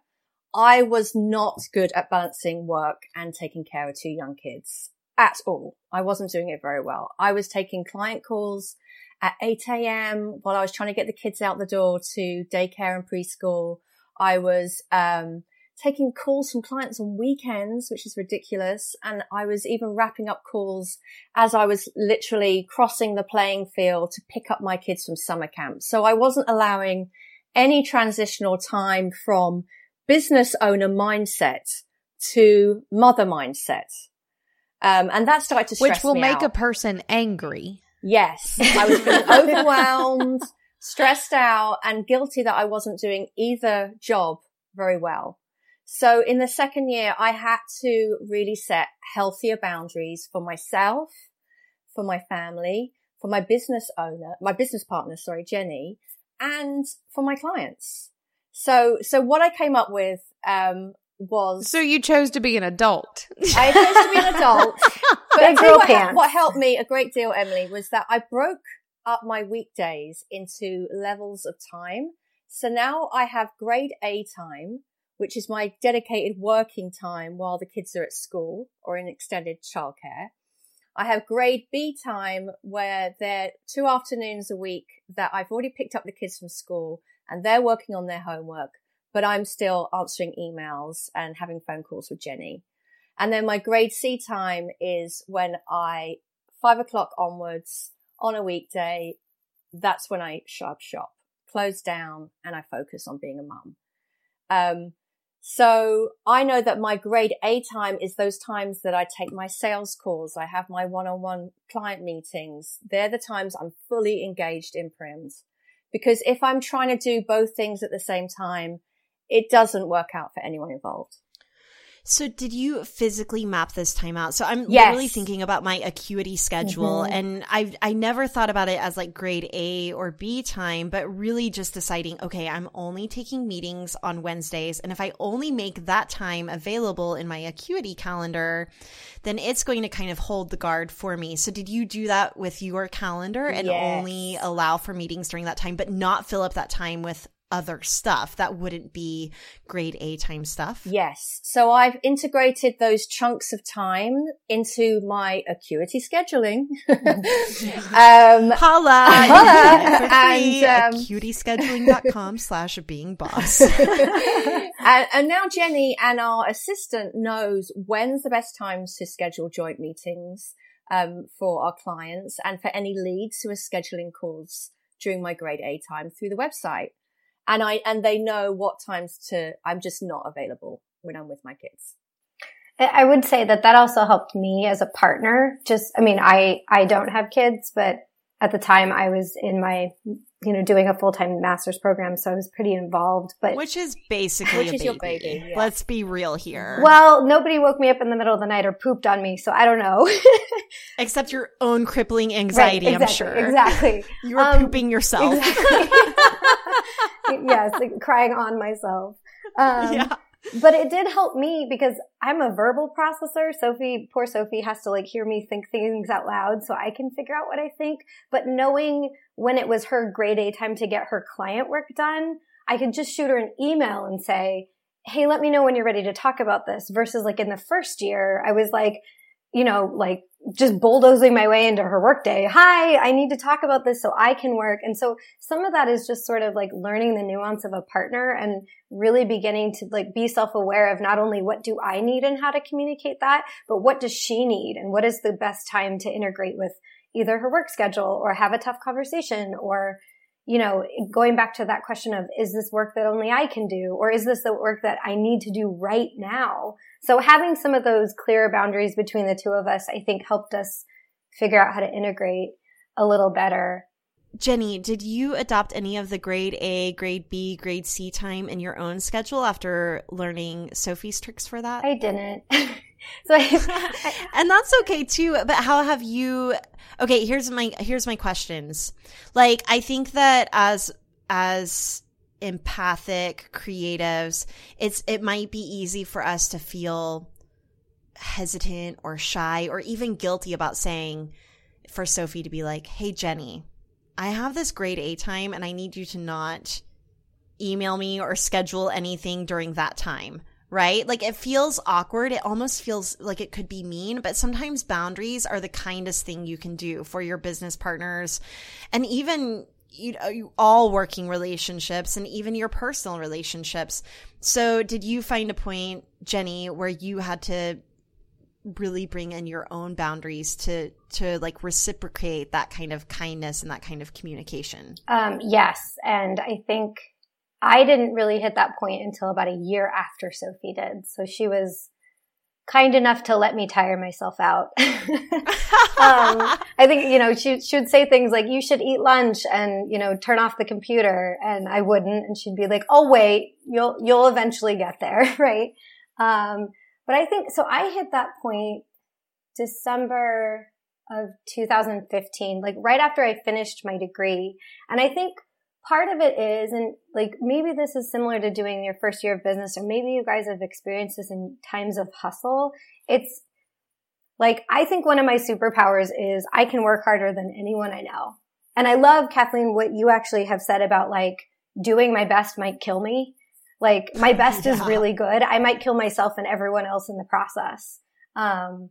S4: I was not good at balancing work and taking care of two young kids at all. I wasn't doing it very well. I was taking client calls at 8 a.m. while I was trying to get the kids out the door to daycare and preschool. I was, um, taking calls from clients on weekends, which is ridiculous. And I was even wrapping up calls as I was literally crossing the playing field to pick up my kids from summer camp. So I wasn't allowing any transitional time from business owner mindset to mother mindset. Um, and that started to
S2: Which will make
S4: out.
S2: a person angry.
S4: Yes. I was feeling overwhelmed, stressed out and guilty that I wasn't doing either job very well. So in the second year, I had to really set healthier boundaries for myself, for my family, for my business owner, my business partner, sorry, Jenni, and for my clients. So, so what I came up with, um, was
S2: so you chose to be an adult.
S4: I chose to be an adult. but girl what, what helped me a great deal, Emily, was that I broke up my weekdays into levels of time. So now I have grade A time, which is my dedicated working time while the kids are at school or in extended childcare. I have grade B time where they're two afternoons a week that I've already picked up the kids from school and they're working on their homework but I'm still answering emails and having phone calls with Jenni. And then my grade C time is when I, five o'clock onwards on a weekday, that's when I shut shop, close down and I focus on being a mum. Um, So I know that my grade A time is those times that I take my sales calls. I have my one-on-one client meetings. They're the times I'm fully engaged in prims. Because if I'm trying to do both things at the same time, it doesn't work out for anyone involved.
S1: So did you physically map this time out? So I'm
S4: Yes.
S1: literally thinking about my acuity schedule
S3: Mhm.
S1: and I I never thought about it as like grade A or B time, but really just deciding, okay, I'm only taking meetings on Wednesdays and if I only make that time available in my acuity calendar, then it's going to kind of hold the guard for me. So did you do that with your calendar and
S4: Yes.
S1: only allow for meetings during that time but not fill up that time with other stuff that wouldn't be grade A time stuff?
S4: Yes. So I've integrated those chunks of time into my acuity scheduling. um,
S1: Holla!
S4: Holla! And, um,
S1: acuityscheduling.com slash being boss.
S4: and, and now Jenni and our assistant knows when's the best times to schedule joint meetings um, for our clients and for any leads who are scheduling calls during my grade A time through the website. And I and they know what times to. I'm just not available when I'm with my kids.
S3: I would say that that also helped me as a partner. Just, I mean, I, I don't have kids, but at the time I was in my, you know, doing a full-time master's program. So I was pretty involved, but
S1: Which is basically
S4: Which
S1: a
S4: is your baby, yeah.
S1: Let's be real here.
S3: well, nobody woke me up in the middle of the night or pooped on me. So I don't know.
S1: Except your own crippling anxiety,
S3: Right,
S1: I'm sure.
S3: Exactly.
S1: You were
S3: Um,
S1: pooping yourself.
S3: Exactly. yes, like crying on myself. Um,
S1: yeah.
S3: But it did help me because I'm a verbal processor. Sophie, poor Sophie has to like hear me think things out loud so I can figure out what I think. But knowing when it was her grade A time to get her client work done, I could just shoot her an email and say, Hey, let me know when you're ready to talk about this versus like in the first year, I was like, you know, like just bulldozing my way into her workday. Hi, I need to talk about this so I can work. And so some of that is just sort of like learning the nuance of a partner and really beginning to like be self-aware of not only what do I need and how to communicate that, but what does she need and what is the best time to integrate with either her work schedule or have a tough conversation or you know, going back to that question of, is this work that only I can do? Or is this the work that I need to do right now? So having some of those clearer boundaries between the two of us, I think helped us figure out how to integrate a little better.
S1: Jenni, did you adopt any of the grade A, grade B, grade C time in your own schedule after learning Sophie's tricks for that?
S3: I didn't. so I,
S1: and that's okay too but how have you okay here's my here's my questions. Like i think that as as empathic creatives it's it might be easy for us to feel hesitant or shy or even guilty about saying for sophie to be like hey jenni i have this grade a time and i need you to not email me or schedule anything during that time right? Like it feels awkward. It almost feels like it could be mean, but sometimes boundaries are the kindest thing you can do for your business partners and even you know, you- all working relationships and even your personal relationships. So, did you find a point, Jenni, where you had to really bring in your own boundaries to to like reciprocate that kind of kindness and that kind of communication?
S3: um, yes. And I think I didn't really hit that point until about a year after Sophie did. So she was kind enough to let me tire myself out. um, I think, you know, she, she would say things like, you should eat lunch and, you know, turn off the computer. And I wouldn't. And she'd be like, oh, wait, you'll, you'll eventually get there. Right. Um, but I think, so I hit that point December of 2015, like right after I finished my degree. And I think part of it is, and like maybe this is similar to doing your first year of business, or maybe you guys have experienced this in times of hustle. It's like, I think one of my superpowers is I can work harder than anyone I know. And I love, Kathleen, what you actually have said about like doing my best might kill me. Like my best is really good. I might kill myself and everyone else in the process. Um,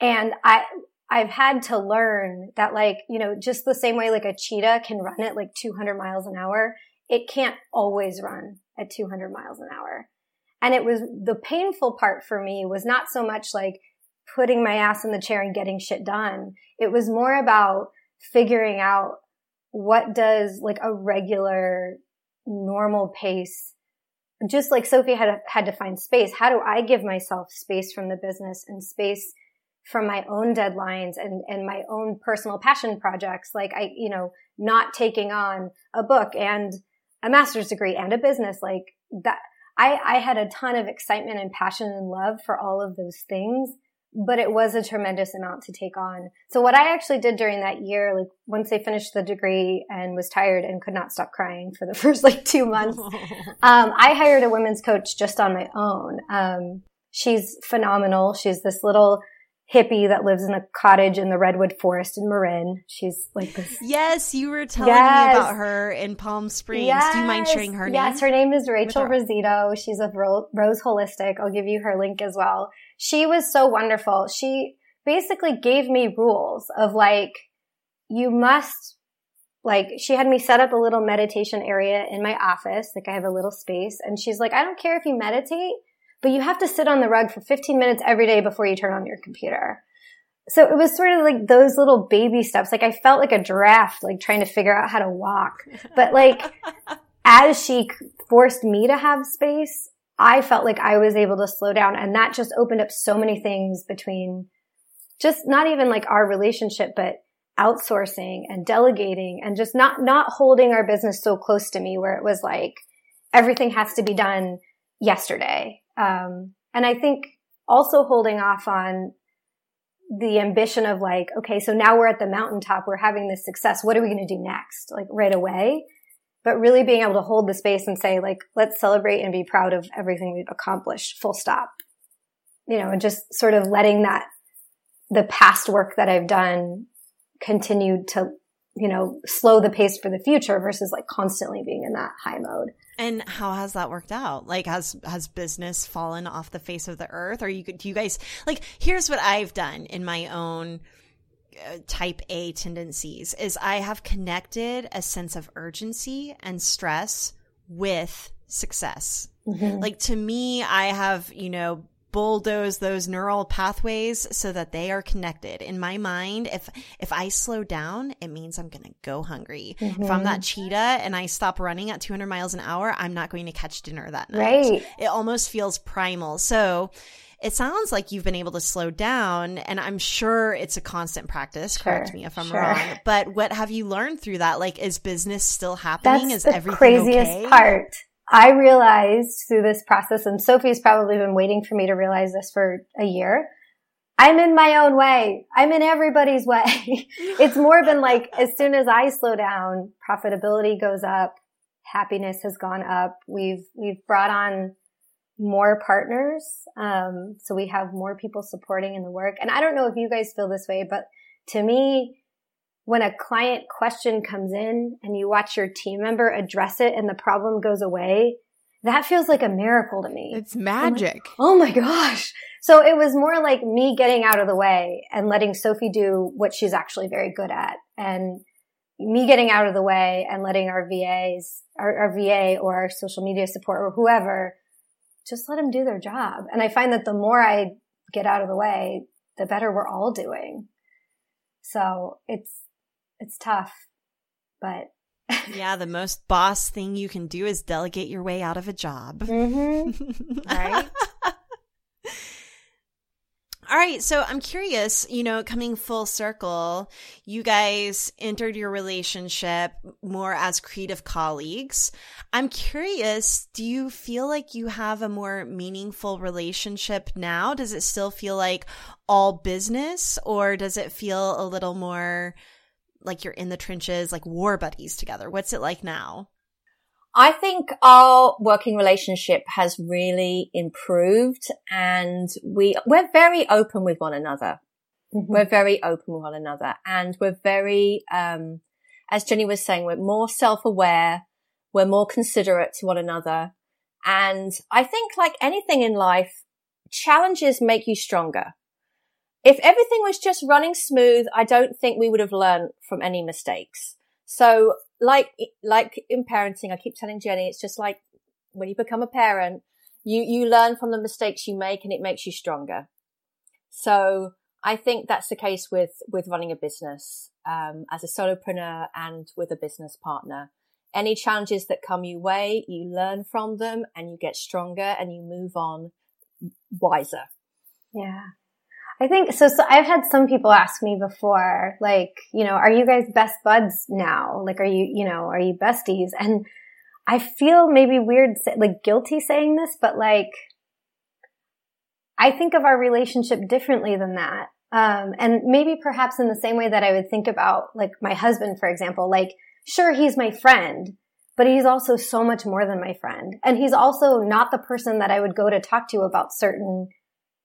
S3: and I, I've had to learn that like, you know, just the same way like a cheetah can run at like 200 miles an hour, it can't always run at 200 miles an hour. And it was the painful part for me was not so much like putting my ass in the chair and getting shit done. It was more about figuring out what does like a regular normal pace just like Sophie had had to find space, how do I give myself space from the business and space from my own deadlines and, and my own personal passion projects? Like I, you know, not taking on a book and a master's degree and a business like that. I, I had a ton of excitement and passion and love for all of those things but it was a tremendous amount to take on. So what I actually did during that year, like once I finished the degree and was tired and could not stop crying for the first like two months, um, I hired a women's coach just on my own. Um, she's phenomenal. She's this little hippie that lives in a cottage in the redwood forest in Marin. She's like this.
S1: Yes, you were telling yes. me about her in Palm Springs. Yes. Do you mind sharing her name?
S3: Yes, her name is Rachel Rosito. She's of Rose Holistic. I'll give you her link as well she was so wonderful. She basically gave me rules of like, you must like she had me set up a little meditation area in my office. Like I have a little space and she's like, I don't care if you meditate, but you have to sit on the rug for 15 minutes every day before you turn on your computer. So it was sort of like those little baby steps. Like I felt like a giraffe, like trying to figure out how to walk. But like as she forced me to have space, I felt like I was able to slow down and that just opened up so many things between just not even like our relationship, but outsourcing and delegating and just not, not holding our business so close to me where it was like everything has to be done yesterday. Um, and I think also holding off on the ambition of like, okay, so now we're at the mountaintop. We're having this success. What are we going to do next? Like right away but really being able to hold the space and say like, let's celebrate and be proud of everything we've accomplished, full stop. You know, and just sort of letting that, the past work that I've done continue to, you know, slow the pace for the future versus like constantly being in that high mode.
S1: And how has that worked out? Like, has has business fallen off the face of the earth? Or you do you guys like? Here's what I've done in my own uh, type A tendencies is I have connected a sense of urgency and stress with success. Mm-hmm. Like to me, I have, you know, bulldoze those neural pathways so that they are connected in my mind if if i slow down it means i'm going to go hungry mm-hmm. if i'm that mm-hmm. cheetah and i stop running at 200 miles an hour i'm not going to catch dinner that night right it almost feels primal so it sounds like you've been able to slow down and I'm sure it's a constant practice. Sure, correct me if I'm sure. wrong. But what have you learned through that? Like, is business still happening?
S3: That's
S1: is the
S3: everything craziest
S1: okay?
S3: part. I realized through this process, and Sophie's probably been waiting for me to realize this for a year. I'm in my own way. I'm in everybody's way. it's more been like as soon as I slow down, profitability goes up, happiness has gone up. We've we've brought on more partners. Um, so we have more people supporting in the work. And I don't know if you guys feel this way, but to me, when a client question comes in and you watch your team member address it and the problem goes away, that feels like a miracle to me.
S2: It's magic.
S3: Like, oh my gosh. So it was more like me getting out of the way and letting Sophie do what she's actually very good at and me getting out of the way and letting our VAs, our, our VA or our social media support or whoever just let them do their job. And I find that the more I get out of the way, the better we're all doing. So it's, it's tough, but.
S1: yeah, the most boss thing you can do is delegate your way out of a job.
S3: Mm-hmm. right?
S1: All right. So I'm curious, you know, coming full circle, you guys entered your relationship more as creative colleagues. I'm curious, do you feel like you have a more meaningful relationship now? Does it still feel like all business or does it feel a little more like you're in the trenches, like war buddies together? What's it like now?
S4: I think our working relationship has really improved and we, we're very open with one another. Mm-hmm. We're very open with one another and we're very, um, as Jenni was saying, we're more self-aware. We're more considerate to one another. And I think like anything in life, challenges make you stronger. If everything was just running smooth, I don't think we would have learned from any mistakes. So like, like in parenting, I keep telling Jenni, it's just like when you become a parent, you, you learn from the mistakes you make and it makes you stronger. So I think that's the case with, with running a business, um, as a solopreneur and with a business partner. any challenges that come your way, you learn from them and you get stronger and you move on wiser.
S3: Yeah. I think so, so. I've had some people ask me before, like, you know, are you guys best buds now? Like, are you, you know, are you besties? And I feel maybe weird, like guilty saying this, but like, I think of our relationship differently than that. Um, and maybe perhaps in the same way that I would think about like my husband, for example, like, sure, he's my friend, but he's also so much more than my friend. And he's also not the person that I would go to talk to about certain,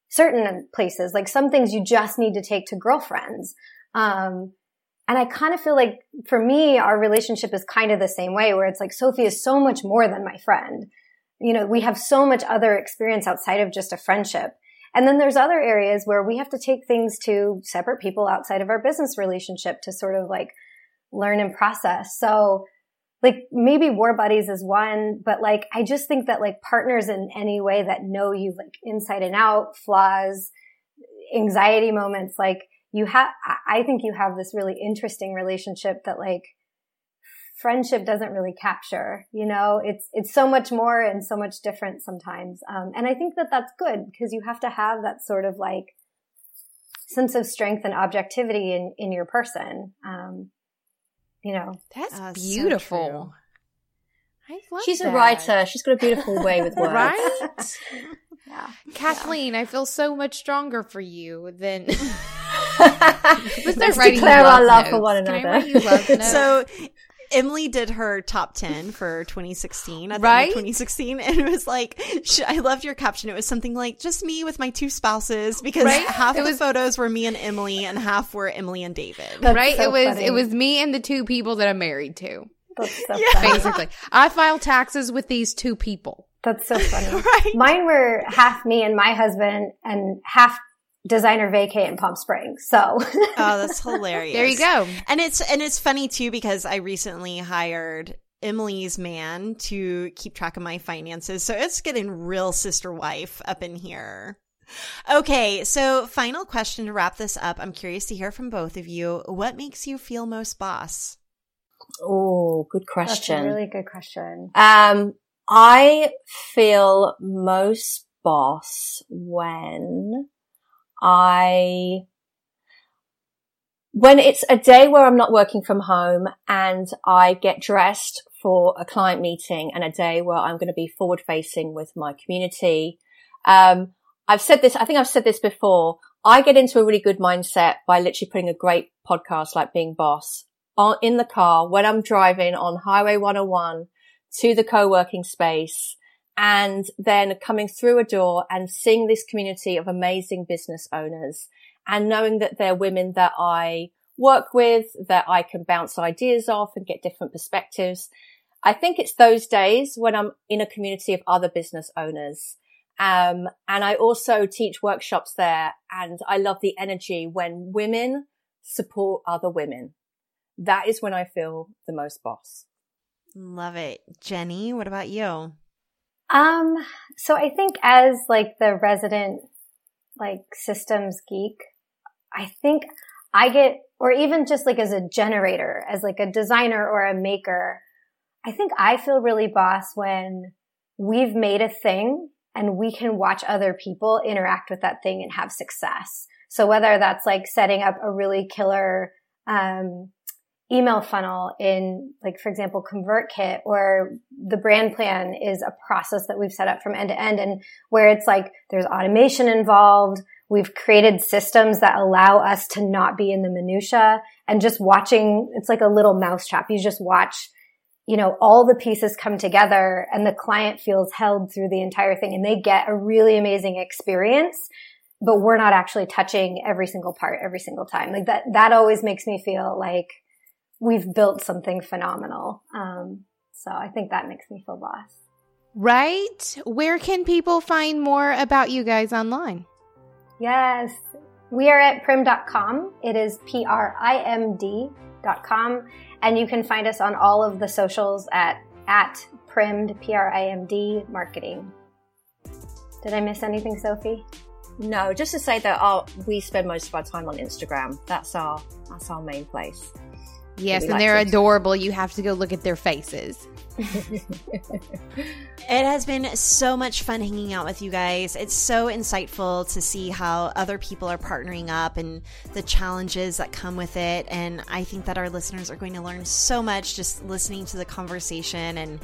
S3: certain places. Like some things you just need to take to girlfriends. Um, and I kind of feel like for me, our relationship is kind of the same way where it's like Sophie is so much more than my friend. You know, we have so much other experience outside of just a friendship. And then there's other areas where we have to take things to separate people outside of our business relationship to sort of like learn and process. So like maybe war buddies is one, but like I just think that like partners in any way that know you like inside and out, flaws, anxiety moments, like you have, I think you have this really interesting relationship that like friendship doesn't really capture, you know, it's, it's so much more and so much different sometimes. Um, and I think that that's good because you have to have that sort of like sense of strength and objectivity in, in your person. Um, you know,
S2: that's uh, beautiful.
S4: So I love She's that. a writer. She's got a beautiful way with words.
S2: right? yeah. Kathleen, yeah. I feel so much stronger for you than
S4: Let's declare our love notes. for one another.
S1: so Emily did her top 10 for 2016 at
S2: right?
S1: 2016 and it was like she, I loved your caption it was something like just me with my two spouses because right? half it of was, the photos were me and Emily and half were Emily and David
S2: right so it was funny. it was me and the two people that I'm married to so yeah. basically I file taxes with these two people
S3: that's so funny right? mine were half me and my husband and half designer vacay in Palm Springs. So
S1: Oh, that's hilarious.
S2: there you go.
S1: And it's and it's funny too because I recently hired Emily's man to keep track of my finances. So it's getting real sister wife up in here. Okay, so final question to wrap this up. I'm curious to hear from both of you. What makes you feel most boss?
S4: Oh, good question.
S3: really good question.
S4: Um, I feel most boss when I, when it's a day where I'm not working from home and I get dressed for a client meeting and a day where I'm going to be forward facing with my community. Um, I've said this, I think I've said this before. I get into a really good mindset by literally putting a great podcast like Being Boss on, in the car when I'm driving on Highway 101 to the co-working space and then coming through a door and seeing this community of amazing business owners and knowing that they're women that I work with, that I can bounce ideas off and get different perspectives. I think it's those days when I'm in a community of other business owners. Um, and I also teach workshops there and I love the energy when women support other women. That is when I feel the most boss.
S1: Love it. Jenni, what about you?
S3: Um, so I think as like the resident like systems geek, I think I get, or even just like as a generator, as like a designer or a maker, I think I feel really boss when we've made a thing and we can watch other people interact with that thing and have success. So whether that's like setting up a really killer, um, email funnel in like, for example, ConvertKit or the brand plan is a process that we've set up from end to end and where it's like there's automation involved. We've created systems that allow us to not be in the minutia and just watching. It's like a little mousetrap. You just watch, you know, all the pieces come together and the client feels held through the entire thing and they get a really amazing experience but we're not actually touching every single part every single time. Like that, that always makes me feel like we've built something phenomenal. Um, so I think that makes me feel boss.
S2: Right? Where can people find more about you guys online?
S3: Yes, we are at primd.com. It is P R I M D.com. And you can find us on all of the socials at, at primd, P R I M D marketing. Did I miss anything, Sophie?
S4: No, just to say that our, we spend most of our time on Instagram. That's our, that's our main place.
S2: Yes, and they're adorable. You have to go look at their faces.
S1: It has been so much fun hanging out with you guys. It's so insightful to see how other people are partnering up and the challenges that come with it. And I think that our listeners are going to learn so much just listening to the conversation and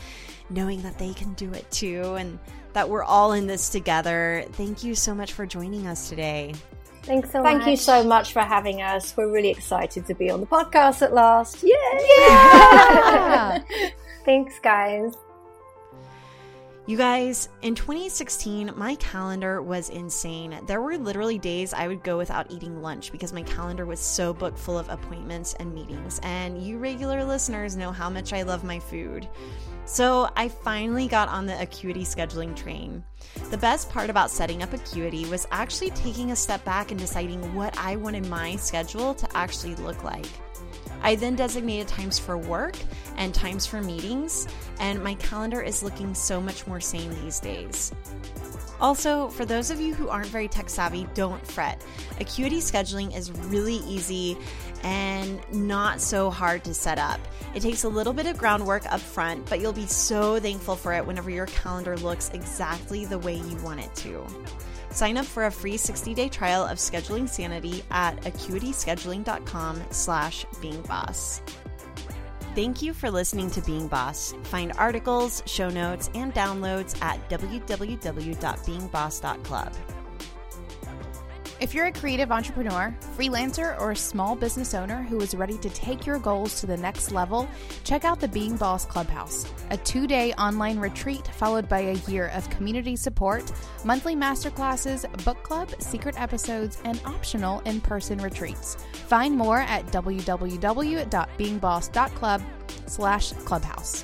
S1: knowing that they can do it too and that we're all in this together. Thank you so much for joining us today.
S3: Thanks so
S4: Thank
S3: much.
S4: you so much for having us. We're really excited to be on the podcast at last. Yay!
S2: Yeah.
S3: Thanks, guys.
S1: You guys, in 2016, my calendar was insane. There were literally days I would go without eating lunch because my calendar was so booked full of appointments and meetings. And you regular listeners know how much I love my food. So I finally got on the Acuity scheduling train. The best part about setting up Acuity was actually taking a step back and deciding what I wanted my schedule to actually look like. I then designated times for work and times for meetings, and my calendar is looking so much more sane these days. Also, for those of you who aren't very tech savvy, don't fret. Acuity scheduling is really easy and not so hard to set up. It takes a little bit of groundwork up front, but you'll be so thankful for it whenever your calendar looks exactly the way you want it to. Sign up for a free 60-day trial of Scheduling Sanity at acuityscheduling.com slash beingboss. Thank you for listening to Being Boss. Find articles, show notes, and downloads at www.beingboss.club.
S5: If you're a creative entrepreneur, freelancer, or a small business owner who is ready to take your goals to the next level, check out the Being Boss Clubhouse, a two day online retreat followed by a year of community support, monthly masterclasses, book club, secret episodes, and optional in person retreats. Find more at www.beingboss.club slash clubhouse.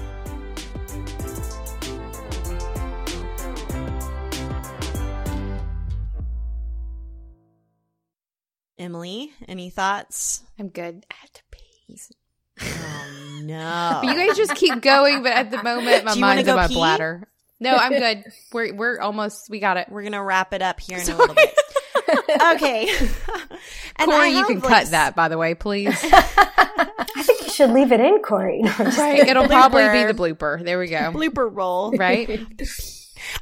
S1: Emily, any thoughts?
S2: I'm good. I have to pee.
S1: Oh, no.
S2: But you guys just keep going, but at the moment, my
S1: Do you wanna
S2: mind's
S1: go
S2: on my
S1: pee?
S2: bladder. No, I'm good. We're we're almost. We got it.
S1: We're going to wrap it up here in a little bit. okay. And I
S2: Corey, you can
S1: like,
S2: cut that, by the way, please.
S3: I think you should leave it in, Corey. No,
S2: right. It'll probably be the blooper. There we go.
S1: blooper roll.
S2: Right.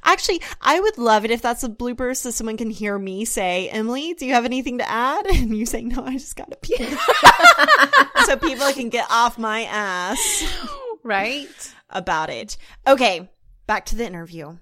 S1: Actually, I would love it if that's a blooper so someone can hear me say, Emily, do you have anything to add? And you say, no, I just got to pee. so people can get off my ass
S2: Right.
S1: about it. Okay, back to the interview.